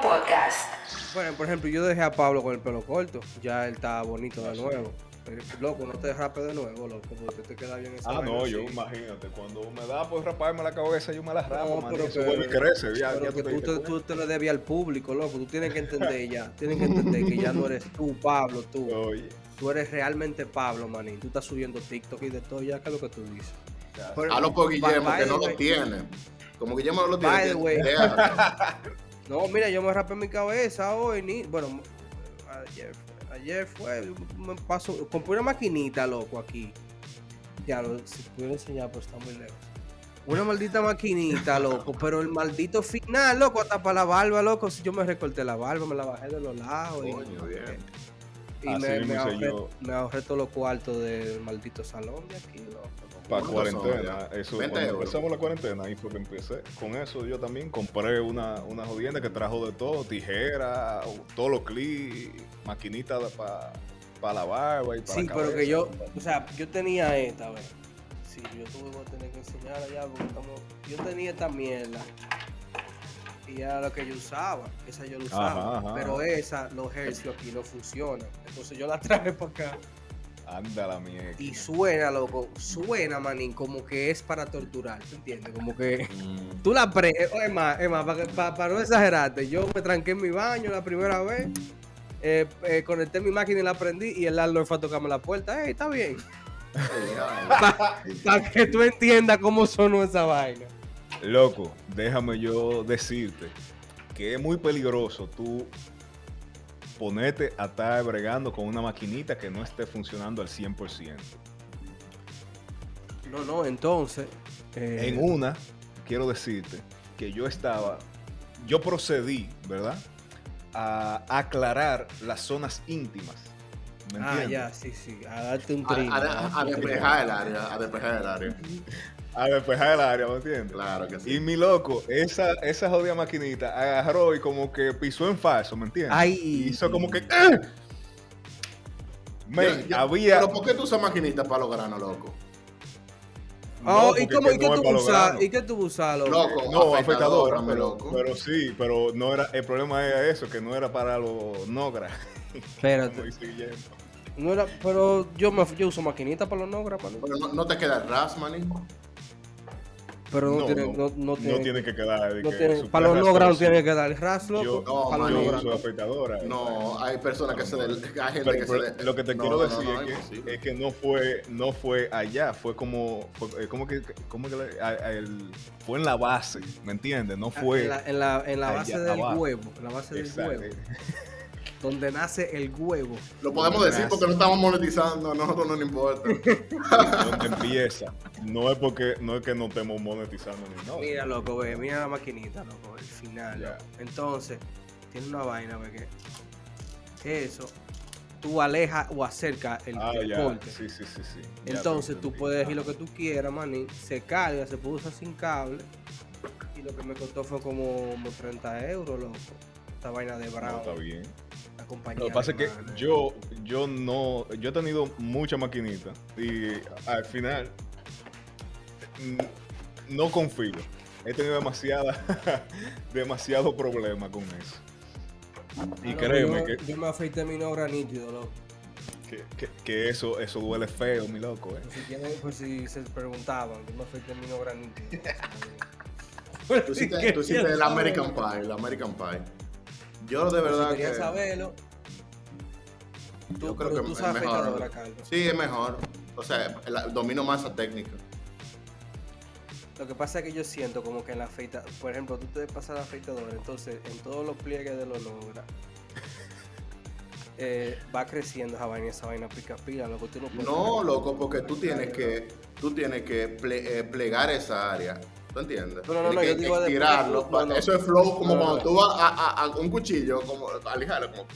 Podcast. Bueno, por ejemplo, yo dejé a Pablo con el pelo corto. Ya él está bonito de nuevo. Eh, Loco, no te rape de nuevo, loco, porque te queda bien esa Ah, no, así. yo imagínate, cuando me da por raparme la cabeza, yo me la rapo, No, pero que- y crece, ya, Pero ya que te tú, te, tú te lo debes al público, loco. Tú tienes que entender ya. Tienes que entender que ya no eres tú, Pablo, tú. Oye, Tú eres realmente Pablo, manín. Tú estás subiendo TikTok y de todo ya, que es lo que tú dices. Pero- Hablo por Guillermo, que no lo tiene. Como Guillermo no lo tiene. By the way. No, mira, yo me rapé mi cabeza hoy, ni, bueno, ayer, ayer fue, me paso, compré una maquinita, loco, aquí. Ya, lo, si pudiera enseñar, pues está muy lejos. Una maldita maquinita, loco, pero el maldito final, loco, hasta para la barba, loco, si yo me recorté la barba, me la bajé de los lados y, Coño, bien. Y Así me, me ahorré, yo. me ahorré todos los cuartos del maldito salón de aquí, loco. Para ¿Cuántos son cuarentena, eso 20 cuando euros. empezamos la cuarentena, ahí fue que empecé. Con eso yo también compré una, una jodienda que trajo de todo, tijera, todos los clips, maquinitas para la barba y para Sí, la pero que yo, o sea, yo tenía esta, vez. Sí, yo tuve que tener que enseñar allá porque estamos, yo tenía esta mierda y era lo que yo usaba, esa yo la usaba, Ajá, ajá. pero esa, los hercios aquí no funcionan, entonces yo la traje para acá Anda la mierda. y suena, loco, suena, manín, como que es para torturar, ¿te entiendes? Como que Mm. tú la pre, es más, es más, para, para- para no exagerarte, yo me tranqué en mi baño la primera vez, eh, eh, conecté mi máquina y la prendí y el landlord fue a tocarme la puerta, hey, está bien. Para que tú entiendas cómo sonó esa vaina. Loco, déjame yo decirte que es muy peligroso tú ponerte a estar bregando con una maquinita que no esté funcionando al 100%. No, no, entonces. eh, En una, quiero decirte que yo estaba, yo procedí, ¿verdad? A aclarar las zonas íntimas. ¿Me Ah, entiendes? ya, sí, sí. A darte un A, trin. a- a despejar el área, a despejar el área. A despejar el área, ¿me entiendes? Claro que sí. Y mi loco, esa, esa jodida maquinita agarró y como que pisó en falso, ¿me entiendes? Ay. Y hizo como que. ¡ah! Men, Ya- ya- había. Pero ¿por qué tú usas maquinitas para los granos, loco? Oh, No, ¿y, porque cómo, es ¿y que qué tú los usas? ¿Y qué tú usas, loco? Loco, No, mi pero, loco. pero sí, pero no era, el problema era eso, que no era para los nogra, Espérate. No era, pero yo, me, yo uso maquinita para los nogra, para Pero no, no te queda el ras, maní. Pero no, No, tiene, no, no, tiene, No tiene que quedar. de no que tiene- super para los rasposo. tiene que dar el ras, loco. Yo, No, para los man, yo nogra. uso afeitadora. No, hay personas que se del, hay gente Pero, que pero se de- lo que te No, quiero no, decir no, es, que, imposible. es que no fue no fue allá, fue como fue, eh, como que como que le- a- a el- fue en la base, ¿me entiendes? No fue Ah, En la, en la, en la allá base del abajo. huevo. En la base del Exacto. huevo. Donde nace el huevo. Lo podemos decir porque no estamos monetizando, a nosotros no nos importa. donde empieza. No es porque no es que no estemos monetizando ni nada. Mira, loco, ve, mira la maquinita, loco, el final. Entonces, tiene una vaina, ve que eso, tú alejas o acercas el, Ah, el ya. corte. Sí, sí, sí, Entonces tú puedes elegir lo que tú quieras, maní. Se carga, se puede usar sin cable. Y lo que me costó fue como, como 30 euros, loco. Esta vaina de No, Brown, está bien. Compañía. Lo que pasa es que yo, yo no, yo he tenido mucha maquinita y al final no confío. He tenido demasiada, demasiado problema con eso. Y créeme yo, que, yo me afeité mi nogra nítido, loco. que, que- que eso, eso duele feo, mi loco. eh. Si, tienen- pues si se preguntaban, yo me afeité mi nogra nítido. Tú hiciste, tú hiciste el American Pie, el American Pie. Yo de verdad si que... saberlo. Tú, Yo creo que tú es usas mejor. Sí, es mejor. O sea, domino más esa técnica. Lo que pasa es que yo siento como que en la afeita, por ejemplo, tú te pasas la afeitadora, entonces en todos los pliegues de los logra, eh, va creciendo esa vaina, esa vaina pica pila, tú no puedes No, loco, porque tú tienes que, tú tienes que ple- eh, plegar esa área. ¿Tú entiendes? No, no, no, que digo de- estirarlo. no, pa- no. Eso es flow como No, no, cuando no. tú vas a, a- a un cuchillo, como a lijarlo, como...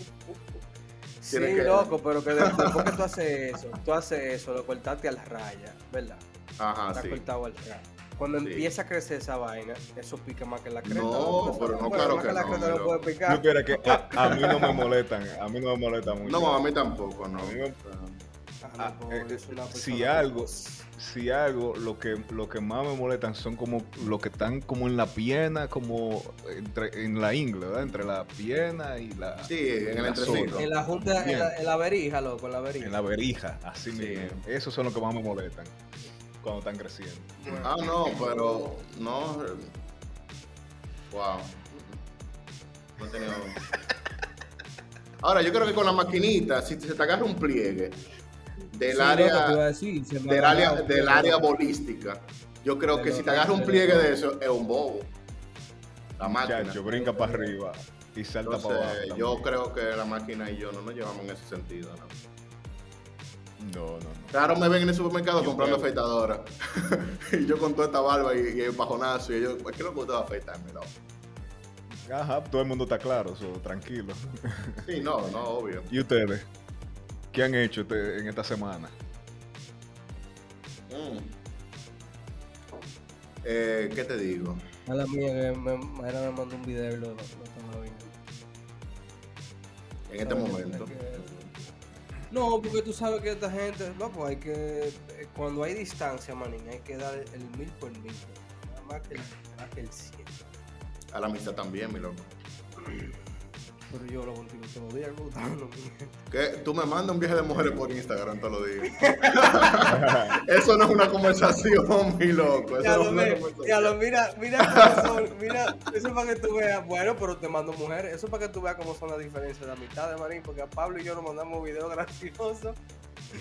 Sí, que- loco, pero que de- después que tú haces eso, tú haces eso, lo cortaste al raya, ¿verdad? Ajá, Está sí. cortado al raya. Cuando Sí. empieza a crecer esa vaina, eso pica más que la creta. No, pero no, claro más que la no, creta no Yo quiero que a, a mí no me molestan, a mí no me molesta mucho. No, a mí tampoco, no. A mí me- Ah, eh, una si algo, si algo, lo que, lo que más me molestan son como los que están como en la pierna, como entre, en la ingle, ¿verdad? Entre la pierna y la, Sí, en el la entrecito. zona. En la junta, en la, en la verija, loco, en la verija. en la verija, así Sí. mismo. Esos son los que más me molestan cuando están creciendo. Bueno, Ah, no, pero no. eh, Wow. No tenido. Ahora, yo creo que con la maquinita, si se te agarra un pliegue del sí, área, decir, me del área, del área bolística, yo creo De que si te agarra un pliegue de eso, es un bobo. La máquina. Muchacho, brinca para arriba y salta para abajo. Yo también. creo que la máquina y yo no nos llevamos en ese sentido. ¿no? No, no, no. Claro, me ven en el supermercado Yo comprando creo. afeitadora. y yo con toda esta barba y, y el pajonazo. Y ellos, ¿por qué no puedo afeitarme? No. Ajá, todo el mundo está claro, so, tranquilo. Sí, no, no, obvio. ¿Y ustedes? ¿Qué han hecho este- en esta semana? Mm. Eh, ¿Qué te digo? A la mía que me, me mandó un video y lo, viendo. En este momento. No, porque tú sabes que esta gente, no, pues hay que, eh, cuando hay distancia, manín, hay que dar el mil por mil. Nada más que el, más que el 100. A la amistad también, mi loco. Pero yo lo contigo todos los días, me lo mío. ¿Qué? Tú me mandas un viaje de mujeres por Instagram todos los días. Eso no es una conversación, mi loco. Eso Ya no lo, es una ve, conversación. ya lo, mira, mira cómo son, mira, eso es para que tú veas, bueno, pero te mando mujeres, eso es para que tú veas cómo son las diferencias de amistad de Marín, porque a Pablo y yo nos mandamos videos graciosos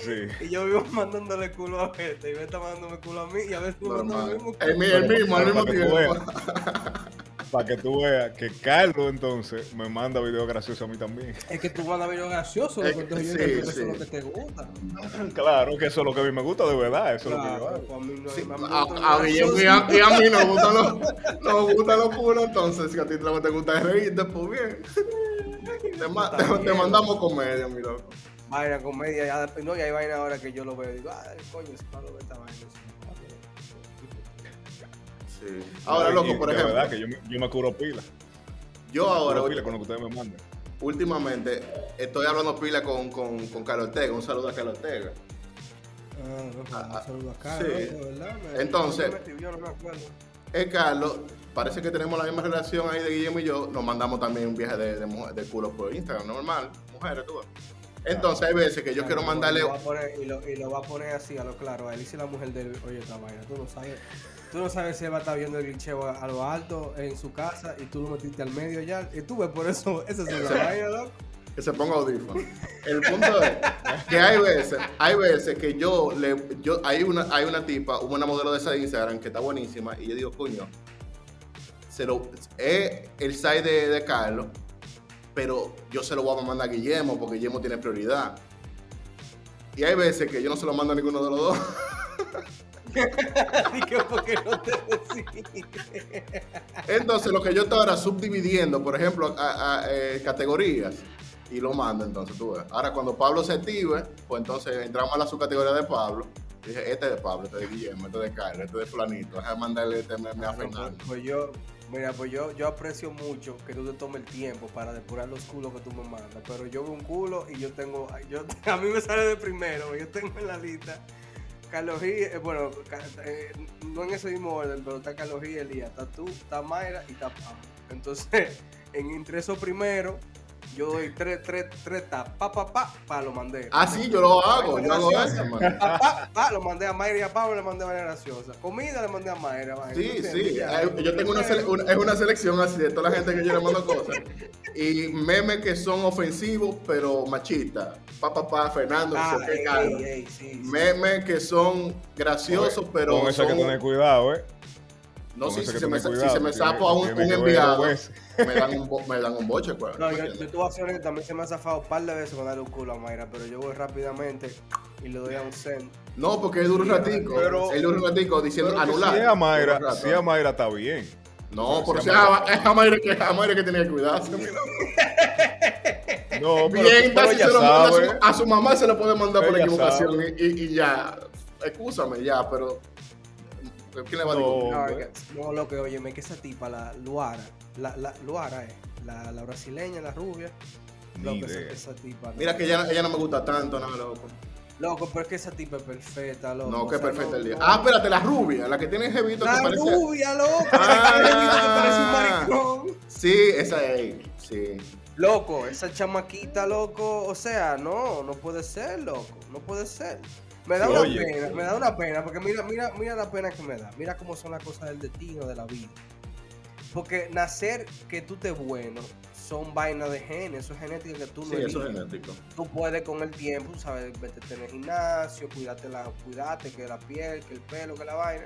Sí. y yo vivo mandándole culo a gente y me está mandándome culo a mí y a veces tú mandas el mismo El, mi- el mismo, al mismo tiempo. Para que tú veas que Carlos entonces me manda videos graciosos a mí también. Es que tú mandas videos graciosos, Es entonces yo que- entiendo sí, que eso es sí. lo que te gusta. Claro, que eso es lo que a mí me gusta de verdad, eso es lo que yo Claro, hago. pues a mí no Sí, a mí a, gusta lo y a, y a mí nos gustan los, nos gustan los culos, entonces si a ti te te gusta reírte, pues bien. Te, ma- te- te mandamos comedia, mi loco. Vaina, comedia, ya, no, y hay vaina ahora que yo lo veo y digo, ay, coño, Pablo ve esta vaina. Sí. Ahora, loco, por ejemplo, verdad que yo me, yo me curo pila. yo ahora, Curo pila con lo que ustedes me mandan. últimamente, estoy hablando pila con, con, con Carlos Ortega. Un saludo a Carlos Ortega. Ah, Ah, un saludo acá, sí. ¿no? De verdad, me- Entonces- me yo no me acuerdo. El Carlos, parece que tenemos la misma relación ahí de Guillermo y yo. Nos mandamos también un viaje de, de, de culo por Instagram, normal. Mujeres, tú. Entonces hay veces que yo quiero mandarle. y lo va a poner- y, lo, y lo va a poner así a lo claro. A él dice la mujer de él, oye, esta vaina, tú no sabes. Tú no sabes si él va a estar viendo el glitcheo a, a lo alto en su casa y tú lo metiste al medio ya. Y tú ves, por eso, esa es la vaina, loco. que se ponga audífono. El punto es que hay veces, hay veces que yo le, yo, hay una, hay una tipa, hubo una modelo de esa de Instagram que está buenísima y yo digo, coño, se lo, es el site de, de Carlos, pero yo se lo voy a mandar a Guillermo porque Guillermo tiene prioridad. Y hay veces que yo no se lo mando a ninguno de los dos. Así que porque no te. Entonces, lo que yo estoy ahora subdividiendo, por ejemplo, a, a, eh, categorías, y lo mando, entonces tú ves. Ahora, cuando Pablo se active, pues entonces entramos a la subcategoría de Pablo. Dije, este es de Pablo, este es de Guillermo, este es de Carlos, este es de Flanito. Déjame mandarle este meme a no, pues, Fernando. pues yo, mira, pues yo, yo aprecio mucho que tú te tomes el tiempo para depurar los culos que tú me mandas. Pero yo veo un culo y yo tengo, yo, a mí me sale de primero, yo tengo en la lista Carlos G, eh, bueno, eh, no en ese mismo orden, pero está Carlos G, Elías, está tú, está Mayra y está Pablo. Entonces, en entre esos primeros, yo doy tres, tres, tres tapas, pa, pa, pa, pa, lo mandé. Ah, sí, yo lo hago, yo hago eso, man. Pa, pa, pa, lo mandé a Mayra y a Pablo le mandé vaina graciosa. Comida le mandé a Mayra. Sí, sí, yo tengo una, sele- una- es una selección así de toda la gente que yo le mando cosas. Y memes que son ofensivos, pero machistas. Pa, pa, pa, Fernando, Ah, sé qué ey, Carlos. ey, ey, sí, sí. Memes que son graciosos, pero Con eso hay que tener cuidado, ¿eh? No, sí, si se, que me, tener si cuidado, se me tiene- zapo a un, tiene un que enviado, veces. me dan un, me dan un boche, pues. No, yo, yo te voy a hacer honesto, también se me ha zafado un par de veces con darle un culo a Mayra, pero yo voy rápidamente y le doy a un send. No, porque él dura un ratico. Pero- él dura un ratico diciendo que anular. si a Mayra, si a Mayra está bien. No, porque si si a es a- Mayra que, a Mayra que tenía que cuidarse. No, pero, Bien, pero ella se lo manda a su, a su mamá se lo puede mandar por equivocación y- y ya. Excúsame, ya, pero. ¿Quién le va a No. decir? No, no, lo que oye, que esa tipa, la Luara, la, la Luara es, la, la brasileña, la rubia. Ni Loco, esa, idea. esa tipa. Mira que ella, ella no me gusta tanto, no, loco. Loco, pero es que esa tipa es perfecta, loco. No, o que sea, perfecta no- el día. no- Ah, espérate, la rubia, la que tiene el jevito que La parece. rubia, loco. Ah. la que parece un maricón. Sí, esa es. Sí. Loco, esa chamaquita, loco, o sea, no, no puede ser, loco, no puede ser. Me da una oye. pena, me da una pena, porque mira, mira, mira la pena que me da, mira cómo son las cosas del destino, de la vida. Porque nacer que tú te bueno son vainas de genes, eso es genética que tú no Sí, eso es genético. Tú puedes con el tiempo, sabes, meterte en el gimnasio, cuidarte, la, cuidarte que la piel, que el pelo, que la vaina,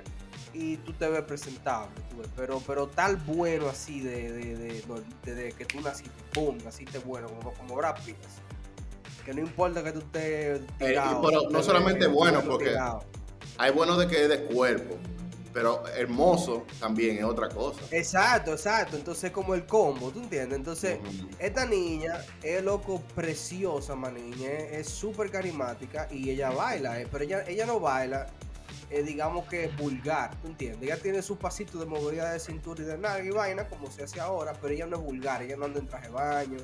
y tú te ves presentable, tú ves. Pero, pero tal bueno así de, de, de, de- de que tú naciste, pum, naciste bueno, como, como Brad Pitt. así. Que no importa que tú estés tirado. Eh, pero tú no te solamente bueno, porque- tirado. Hay bueno de que es de cuerpo, pero hermoso también es otra cosa. Exacto, exacto. Entonces como el combo, ¿tú entiendes? Entonces... Esta niña es loco preciosa, maniña, es súper carismática y ella baila, eh, pero ella, ella no baila, eh, digamos que vulgar, ¿tú entiendes? Ella tiene su pasito de movilidad de cintura y de nalga y vaina, como se hace ahora, pero ella no es vulgar, ella no anda en traje de baño,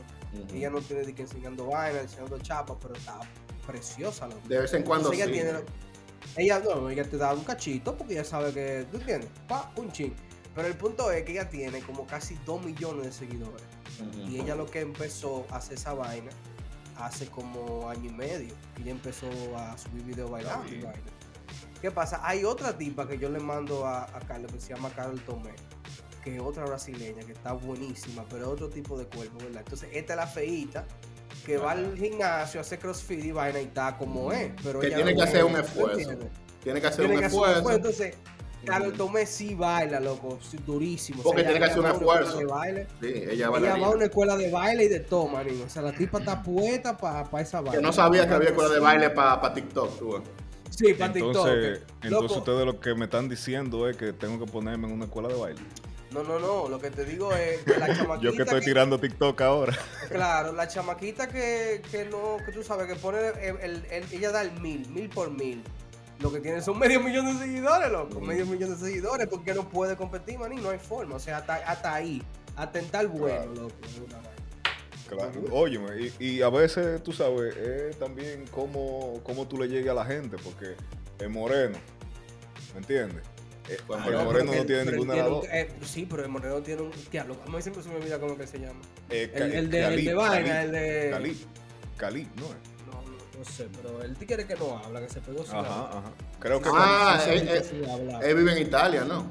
ella no tiene de que enseñando vaina, enseñando chapas, pero está preciosa, loco. De vez en cuando Entonces sí. ella tiene. Ella no, ella te da un cachito porque ella sabe que. ¿Tú entiendes? Pa, un chin. Pero el punto es que ella tiene como casi 2 millones de seguidores. Y ella lo que empezó a hacer esa vaina hace como año y medio. Que ella empezó a subir videos bailando y vaina. ¿Qué pasa? Hay otra tipa que yo le mando a, a Carlos que se llama Carol Tomé. Que es otra brasileña que está buenísima, pero es otro tipo de cuerpo, ¿verdad? Entonces, esta es la feíta que va al gimnasio, hace crossfit y vaina y está como es. Pero Que ella tiene no que hacer es, un ¿tú esfuerzo. Tiene que hacer Tiene un que hacer un esfuerzo. Entonces, Carol. Tomé sí baila, loco, durísimo. Porque tiene que hacer un esfuerzo. de baile. Sí, ella Ella va a una escuela de baile y de toma, niño. O sea, la tipa está puesta para esa baile. Que no sabía que había escuela de baile para TikTok, tú. Ves. Sí, para TikTok. Entonces, entonces ustedes lo que me están diciendo es que tengo que ponerme en una escuela de baile. No, no, no. Lo que te digo es que la chamaquita. Yo que estoy tirando TikTok ahora. Claro, la chamaquita que, que no, que tú sabes que pone el, el- el- ella da el mil, mil por mil. Lo que tiene son medio millón de seguidores, loco. Mm. Medio millón de seguidores porque no puede competir, maní. No hay forma. O sea, hasta, hasta ahí. Hasta en tal bueno, Claro. loco. Claro. Óyeme, y, y a veces, tú sabes, es también cómo, cómo tú le llegas a la gente, porque es moreno, ¿me entiendes? Eh, Pues el moreno, no tiene ninguna de las un- dos. eh, sí, pero el moreno tiene un. Diablo, a mí siempre se me olvida cómo que se llama. Eh, El, de, el de vaina, el de. Cali, Cali, ¿no es? No, no, no sé, pero el tigre que no habla, que se pegó sin Ajá, ajá. Creo que Ah. Él vive en Italia, ¿no?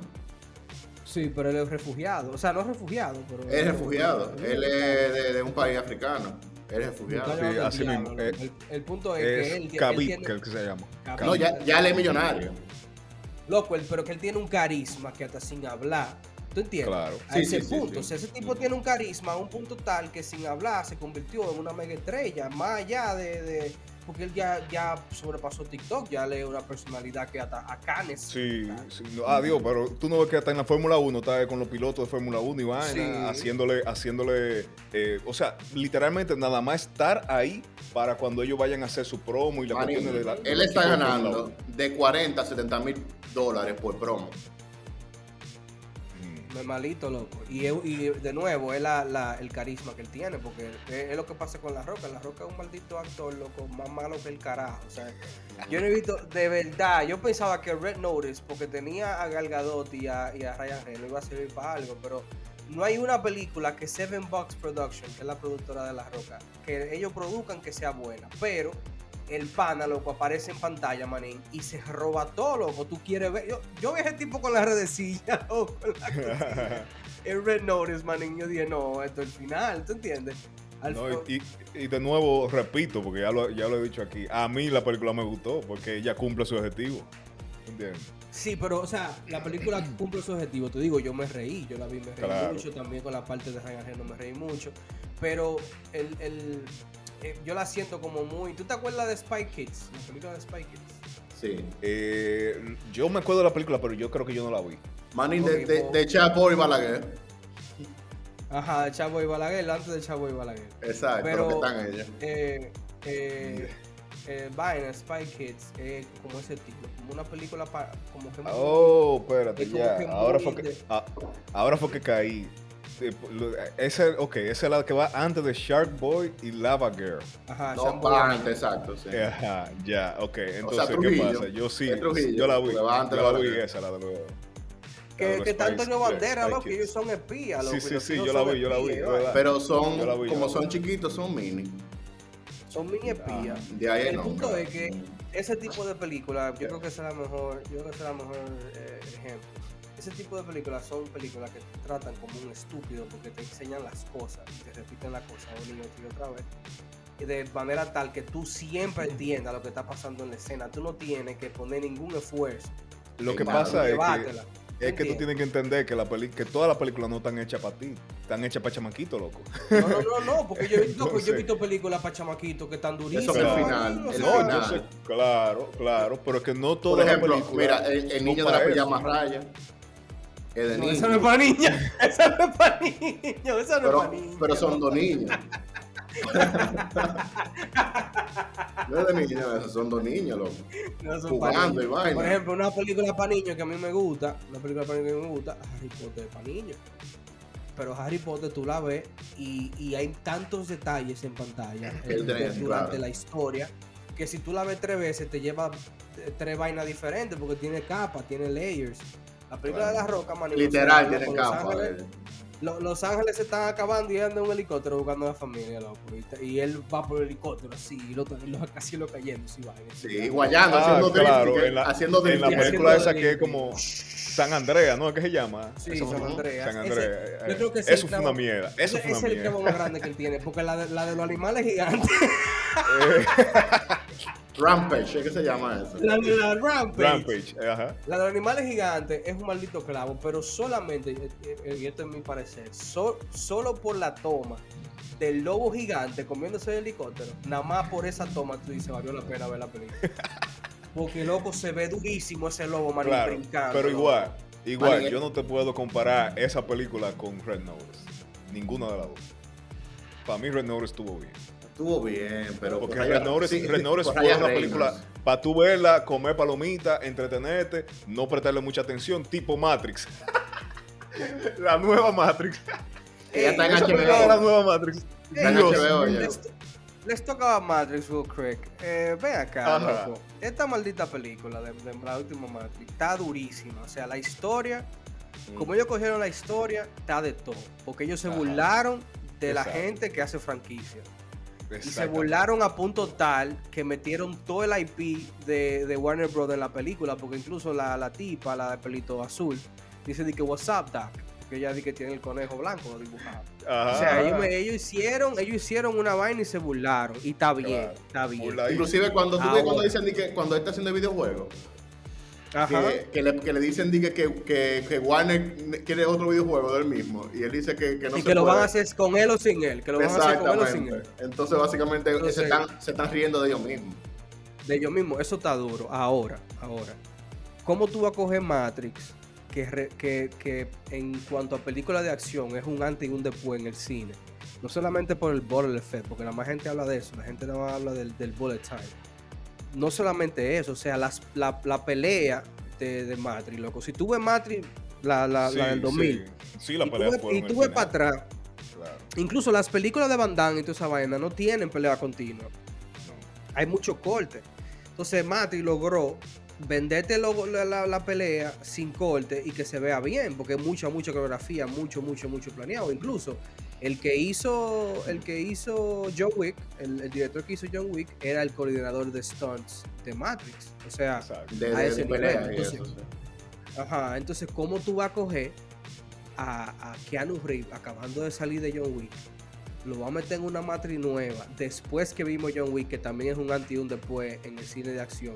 Sí, pero él es refugiado. O sea, no es refugiado, pero. Él es refugiado. Él es de, de un país africano. Él es refugiado. Sí, así mismo, eh, el, el punto es, que él, tiene- que es que se llama. Khabib. No, ya, ya él es millonario. Loco, él- pero que él tiene un carisma que hasta sin hablar. ¿Tú entiendes? Claro. A Sí, ese sí, punto. sí. O sea, ese tipo tiene un carisma a un punto tal que sin hablar se convirtió en una mega estrella. Más allá de. de- porque él ya, ya sobrepasó TikTok, ya le es una personalidad que hasta a Canes. Sí, sí. no, ah, Dios, pero tú no ves que hasta en la Fórmula 1 está con los pilotos de Fórmula 1 y vaina, Sí. haciéndole, haciéndole, eh, o sea, literalmente nada más estar ahí para cuando ellos vayan a hacer su promo y la cuestión de la- él está ganando de 40 a 70 mil dólares por promo. 1. No es malito, loco. Y, de nuevo, es la, el carisma que él tiene, porque es, lo que pasa con La Roca. La Roca es un maldito actor, loco, más malo que el carajo. O sea, yo no he visto, de verdad, yo pensaba que Red Notice, porque tenía a Gal Gadot y a, y a Ryan Reynolds, iba a servir para algo, pero no hay una película que Seven Bucks Production, que es la productora de La Roca, que ellos produzcan que sea buena, pero el pana, loco, aparece en pantalla, manín, y se roba todo, loco. Tú quieres ver. Yo, yo vi ese tipo con la redecilla, loco, la el Red Notice, manín. Yo dije, no, esto es el final, ¿tú entiendes? Al No, y, de nuevo repito, porque ya lo, ya lo he dicho aquí, a mí la película me gustó porque ella cumple su objetivo. ¿Entiendes? Sí, pero, o sea, la película cumple su objetivo. Te digo, yo me reí, yo la vi, me reí Claro. mucho. También con la parte de Ryan Reynolds me reí mucho. Pero el, el- eh, yo la siento como muy. ¿Tú te acuerdas de Spy Kids? La película de Spy Kids. Sí. Eh, yo me acuerdo de la película, pero yo creo que yo no la vi. Manín de, de, de Chapo y Balaguer. Ajá, de Chavo y Balaguer, antes de Chavo y Balaguer. Exacto, Pero- que están ellos. eh, eh, eh, vaina, Spy Kids, eh, como ese tipo, como una película para, como que muy- Oh, espérate, ya. Ahora fue que, de- ah, ahora fue que caí. Ese, ok, esa es la que va antes de Shark Boy y Lava Girl. Ajá, No, va Line. antes, exacto, sí. Ajá, ya, ok. Entonces, sea, ¿qué pasa? Yo sí, yo la vi. porque va antes Yo la la vi esa, la de los. la de Que, que está Antonio Bandera, loco, que ellos son espías, loco. Sí, sí, sí, yo la vi, yo la vi. Pero son, como son vi. chiquitos, son mini. Son mini espías. Ah, de ahí el no, punto es que ese tipo de películas, yo creo que esa es la mejor, yo creo que esa es la mejor eh, ejemplo. Ese tipo de películas son películas que te tratan como un estúpido porque te enseñan las cosas y te repiten las cosas una y otra y otra vez. Y de manera tal que tú siempre entiendas lo que está pasando en la escena. Tú no tienes que poner ningún esfuerzo. Lo que pasa es que, Llévatela. es que tú tienes que entender que, la peli que todas las películas no están hechas para ti. Están hechas para chamaquito, loco. No, no, no, no, porque yo he visto, No yo he visto películas para chamaquitos que están durísimas. Eso es el final, el No, final. yo sé, claro, claro, pero es que no Por todas las ejemplo, películas. mira, el, el niño de la pijama raya. De No, esa no es para niños. Esa no es para niños. Esa no es para pero, niños. pero son dos niños. no es de niños, son dos niños, loco. No son jugando y vaina. Por ejemplo, una película para niños que a mí me gusta, una película para niños que me gusta, Harry Potter es para niños. Pero Harry Potter tú la ves y, y hay tantos detalles en pantalla eh, durante claro. la historia que si tú la ves tres veces te lleva tres vainas diferentes porque tiene capas, tiene layers. La película Claro. de la roca, man, Literal, Los tiene Ángeles- capa. eh. Lo- Los Ángeles se están acabando y anda en un helicóptero buscando a la familia, loco. Y, te- y él va por el helicóptero así, y lo, lo, casi lo cayendo, así va. Sí, guayando, Ah, haciendo claro, drift, en la, haciendo en la película esa que es como San Andrea, ¿no? ¿Qué se llama? Sí, Eso- San Ujú. Andreas. San Ese- Andrea. yo creo que ese eso fue clavo- una mierda. Eso Ese fue es una el clavo mierda. más grande que él tiene, porque la de, la de los animales gigantes, Eh, Rampage, ¿qué se llama eso? la Rampage, Rampage, ajá. la de los animales gigantes es un maldito clavo, pero solamente, eh, eh, y esto es mi parecer, so- solo por la toma del lobo gigante comiéndose el helicóptero, nada más por esa toma tú dices, valió la pena ver la película. Porque loco se ve durísimo ese lobo, man, Claro, brincando. pero igual, igual, Vale, yo no te puedo comparar esa película con Red Notice. Ninguna de las dos. Para mí Red Notice estuvo bien. Estuvo bien, pero. Porque por Red Ryan- Notice, sí, Red Notice por fue una Reynolds. película para tú verla, comer palomitas, entretenerte, no prestarle mucha atención, tipo Matrix. la nueva Matrix. Ella está en Esa de la HBO. nueva Matrix. Está en Dios. HBO ya. Les, les tocaba Matrix, Will Creek. Eh, ven acá, loco. Esta maldita película de, de la última Matrix está durísima. O sea, la historia, como ellos cogieron la historia, está de todo. Porque ellos se Ajá. burlaron de la gente que hace franquicia. Y se burlaron a punto tal que metieron todo el IP de, de Warner Bros. en la película. Porque incluso la, la tipa, la de pelito azul, dice de que What's up, Doc. Que ella dice que tiene el conejo blanco dibujado. Ajá, O sea, ellos, ajá. me- ellos hicieron, ellos hicieron una vaina y se burlaron. Y está bien, Claro. está bien. Inclusive cuando tú ves cuando dicen di que cuando él está haciendo videojuegos, Ajá. que, que le, que le dicen di que, que, Warner quiere otro videojuego del mismo y él dice que, que no y se que lo van a hacer con él o sin él. Que lo van a hacer con él o sin él. Entonces básicamente Entonces- se, están, se están riendo de ellos mismos. De ellos mismos. Eso está duro. Ahora, ahora. ¿Cómo tú vas a coger Matrix? Que, re- que, que en cuanto a películas de acción es un antes y un después en el cine. No solamente por el bullet effect, porque la más gente habla de eso. La gente no habla del, del bullet time. No solamente eso, o sea, las- la, la pelea de, de Matrix, loco. Si tú ves Matrix, la, la, del 2000, Sí, sí la y tú pelea y tú ves para atrás, Claro. incluso las películas de Van Damme y toda esa vaina no tienen pelea continua. Hay mucho corte. Entonces Matrix logró venderte lo- la, la- la pelea sin corte y que se vea bien, porque hay mucha, mucha coreografía, mucho, mucho, mucho planeado. Incluso el que hizo, el que hizo John Wick, el, el director que hizo John Wick, era el coordinador de stunts de Matrix. O sea. De, A de- ese de pelea nivel, y entonces- eso, sí. Ajá, entonces, ¿cómo tú vas a coger a, a Keanu Reeves acabando de salir de John Wick? Lo va a meter en una matriz nueva después que vimos John Wick, que también es un anti y un después en el cine de acción.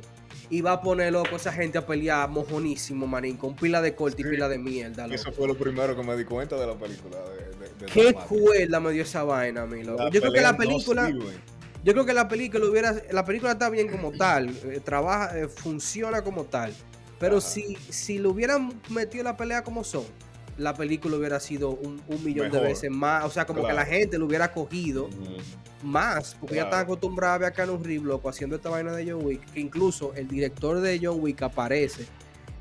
Y va a poner loco a esa gente a pelear mojonísimo, manín, con pila de corte y Sí. pila de mierda. Eso fue lo primero que me di cuenta de la película. De, de- Qué cuerda me dio esa vaina a mí, loco. Yo creo que la no película. Yo creo que la película hubiera, la película está bien como tal, eh, trabaja, eh, funciona como tal. Pero Ajá. si, si le hubieran metido la pelea como son, la película hubiera sido un, un millón de veces más. O sea, como que la gente lo hubiera cogido más, porque ya están acostumbrados a ver a Keanu Reeves, loco, haciendo esta vaina de John Wick, que incluso el director de John Wick aparece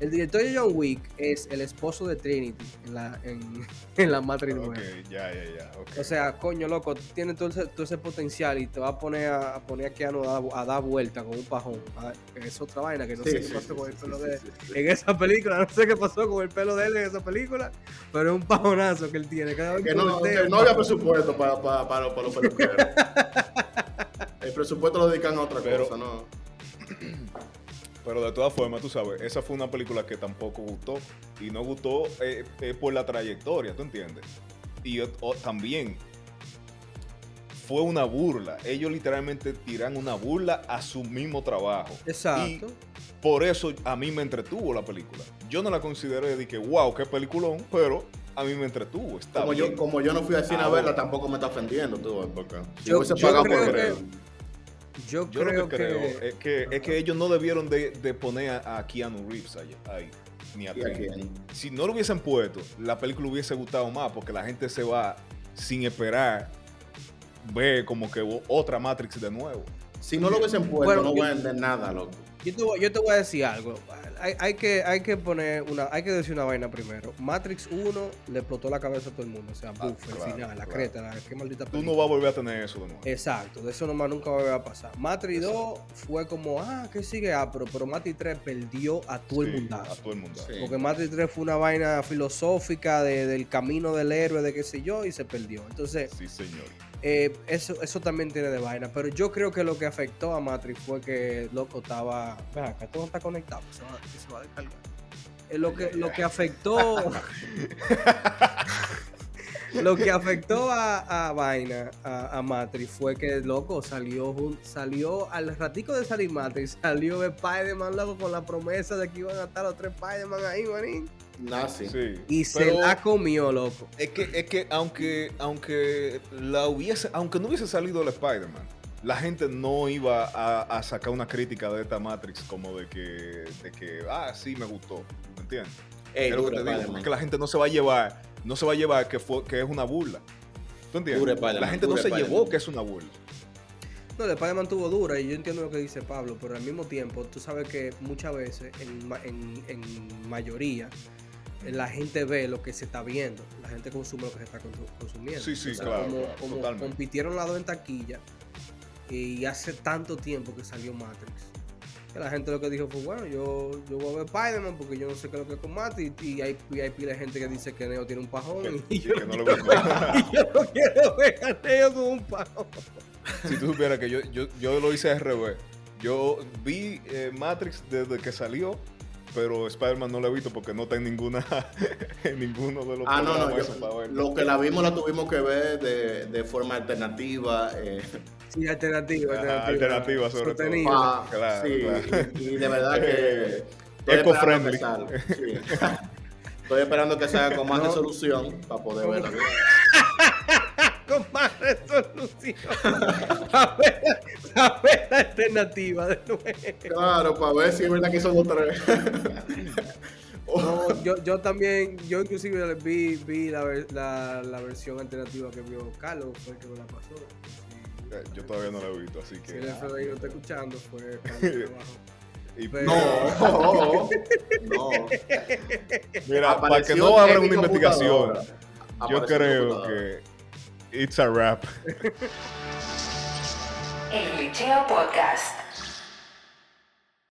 El director de John Wick es el esposo de Trinity en la, en, en la Matrix Ok, 9. ya, ya, ya. O sea, coño, loco, tiene todo ese, todo ese potencial y te va a poner a, a poner a Keanu a, dar- a dar vuelta con un pajón. Ah, Es otra vaina que no Sí, sé sí, qué pasó sí, con el pelo sí, de sí, sí. en esa película. No sé qué pasó con el pelo de él en esa película, pero es un pajonazo que él tiene. Cada vez Que que no, voltea, que no había presupuesto para, para, para, para los peluqueros. El presupuesto lo dedican a otra Pero- cosa, ¿no? Pero de todas formas, tú sabes, esa fue una película que tampoco gustó. Y no gustó eh, eh, por la trayectoria, ¿tú entiendes? Y o- también fue una burla. Ellos literalmente tiran una burla a su mismo trabajo. Exacto. Y por eso a mí me entretuvo la película. Yo no la consideré de que, wow, qué peliculón, pero a mí me entretuvo. Está Como bien. yo, como yo no fui al cine a verla, tampoco me está ofendiendo tú, porque si Yo- hubiese yo creo por que-. Yo, Yo creo lo que creo que. es, que, es que ellos no debieron de, de poner a, a Keanu Reeves ahí, ahí, ni a ¿Y a? Si no lo hubiesen puesto, la película hubiese gustado más porque la gente se va sin esperar ver como que otra Matrix de nuevo. Si no lo hubiesen puesto, Bueno, no yo- venden nada, loco. Yo te, voy, yo te voy a decir algo. Hay, hay que, hay que poner una. Hay que decir una vaina primero. Matrix 1 le explotó la cabeza a todo el mundo. O sea, buff, el Ah, claro, final, la claro. creta, la, qué maldita Tú película. no vas a volver a tener eso de nuevo. Exacto, de eso nomás nunca va a volver a pasar. Matrix 2 fue como, ah, ¿qué sigue? Ah, pero, pero Matrix 3 perdió a todo el Sí, mundazo. A todo el mundo. Sí. Porque Matrix 3 fue una vaina filosófica de- del camino del héroe, de qué sé yo, y se perdió. Entonces, Sí, señor. Eh, eso, eso también tiene de vaina. Pero yo creo que lo que afectó a Matrix fue que loco estaba. Vea, acá todo está conectado, se va, que se va a descargar. Eh, lo, que, lo que afectó. lo que afectó a, a Vaina, a, a Matrix, fue que loco salió salió al ratico de salir Matrix, salió Spider-Man loco con la promesa de que iban a estar los tres Spider-Man ahí, manín. Nazi. Sí. Y se la comió, loco. es que, es que aunque, aunque la hubiese, aunque no hubiese salido el Spider-Man, la gente no iba a, a sacar una crítica de esta Matrix como de que, de que, ah, sí, me gustó. ¿Me entiendes? Ey, es lo que te digo, Spider-Man. es que la gente no se va a llevar, no se va a llevar que, fue, que es una burla. ¿Tú entiendes? La gente no se llevó que es una burla. No, el Spider-Man tuvo dura y yo entiendo lo que dice Pablo, pero al mismo tiempo tú sabes que muchas veces, en, en- en mayoría, la gente ve lo que se está viendo, la gente consume lo que se está consu- consumiendo. Sí, sí, O sea, claro, Como, claro, como totalmente. compitieron las dos en taquilla y hace tanto tiempo que salió Matrix. Que la gente lo que dijo fue, bueno, yo, yo voy a ver Spider-Man porque yo no sé qué es lo que es con Matrix y hay, y hay pila de gente que dice que Neo tiene un pajón Que, y yo, que no le gustó. y yo no quiero ver a Neo con un pajón. si tú supieras que yo, yo, yo lo hice al revés. Yo vi eh, Matrix desde que salió, pero Spider-Man no lo he visto porque no está en ninguna en ninguno de los Ah, no, no. yo- para lo que la vimos la tuvimos que ver de, de forma alternativa. Eh, Sí, alternativa, Ajá, alternativa. alternativa sobre todo. Pa- claro, sí, claro. Y, y de verdad que. Estoy esperando que salga, sí. Estoy esperando que salga con más No. resolución para poder verla. Con más resolución. a, ver, a ver la alternativa de nuevo. Claro, para ver si es verdad que son los tres. No, yo, yo también, yo inclusive vi, vi la, la, la versión alternativa que vio Carlos, fue el que me la pasó. Si- Eh, Yo todavía no lo he visto, así Si que. el FBI no está escuchando, fue Carlos abajo. y- Pero- No, no. mira, para que no abra una investigación, yo creo que it's a rap. El Glitcheo Podcast.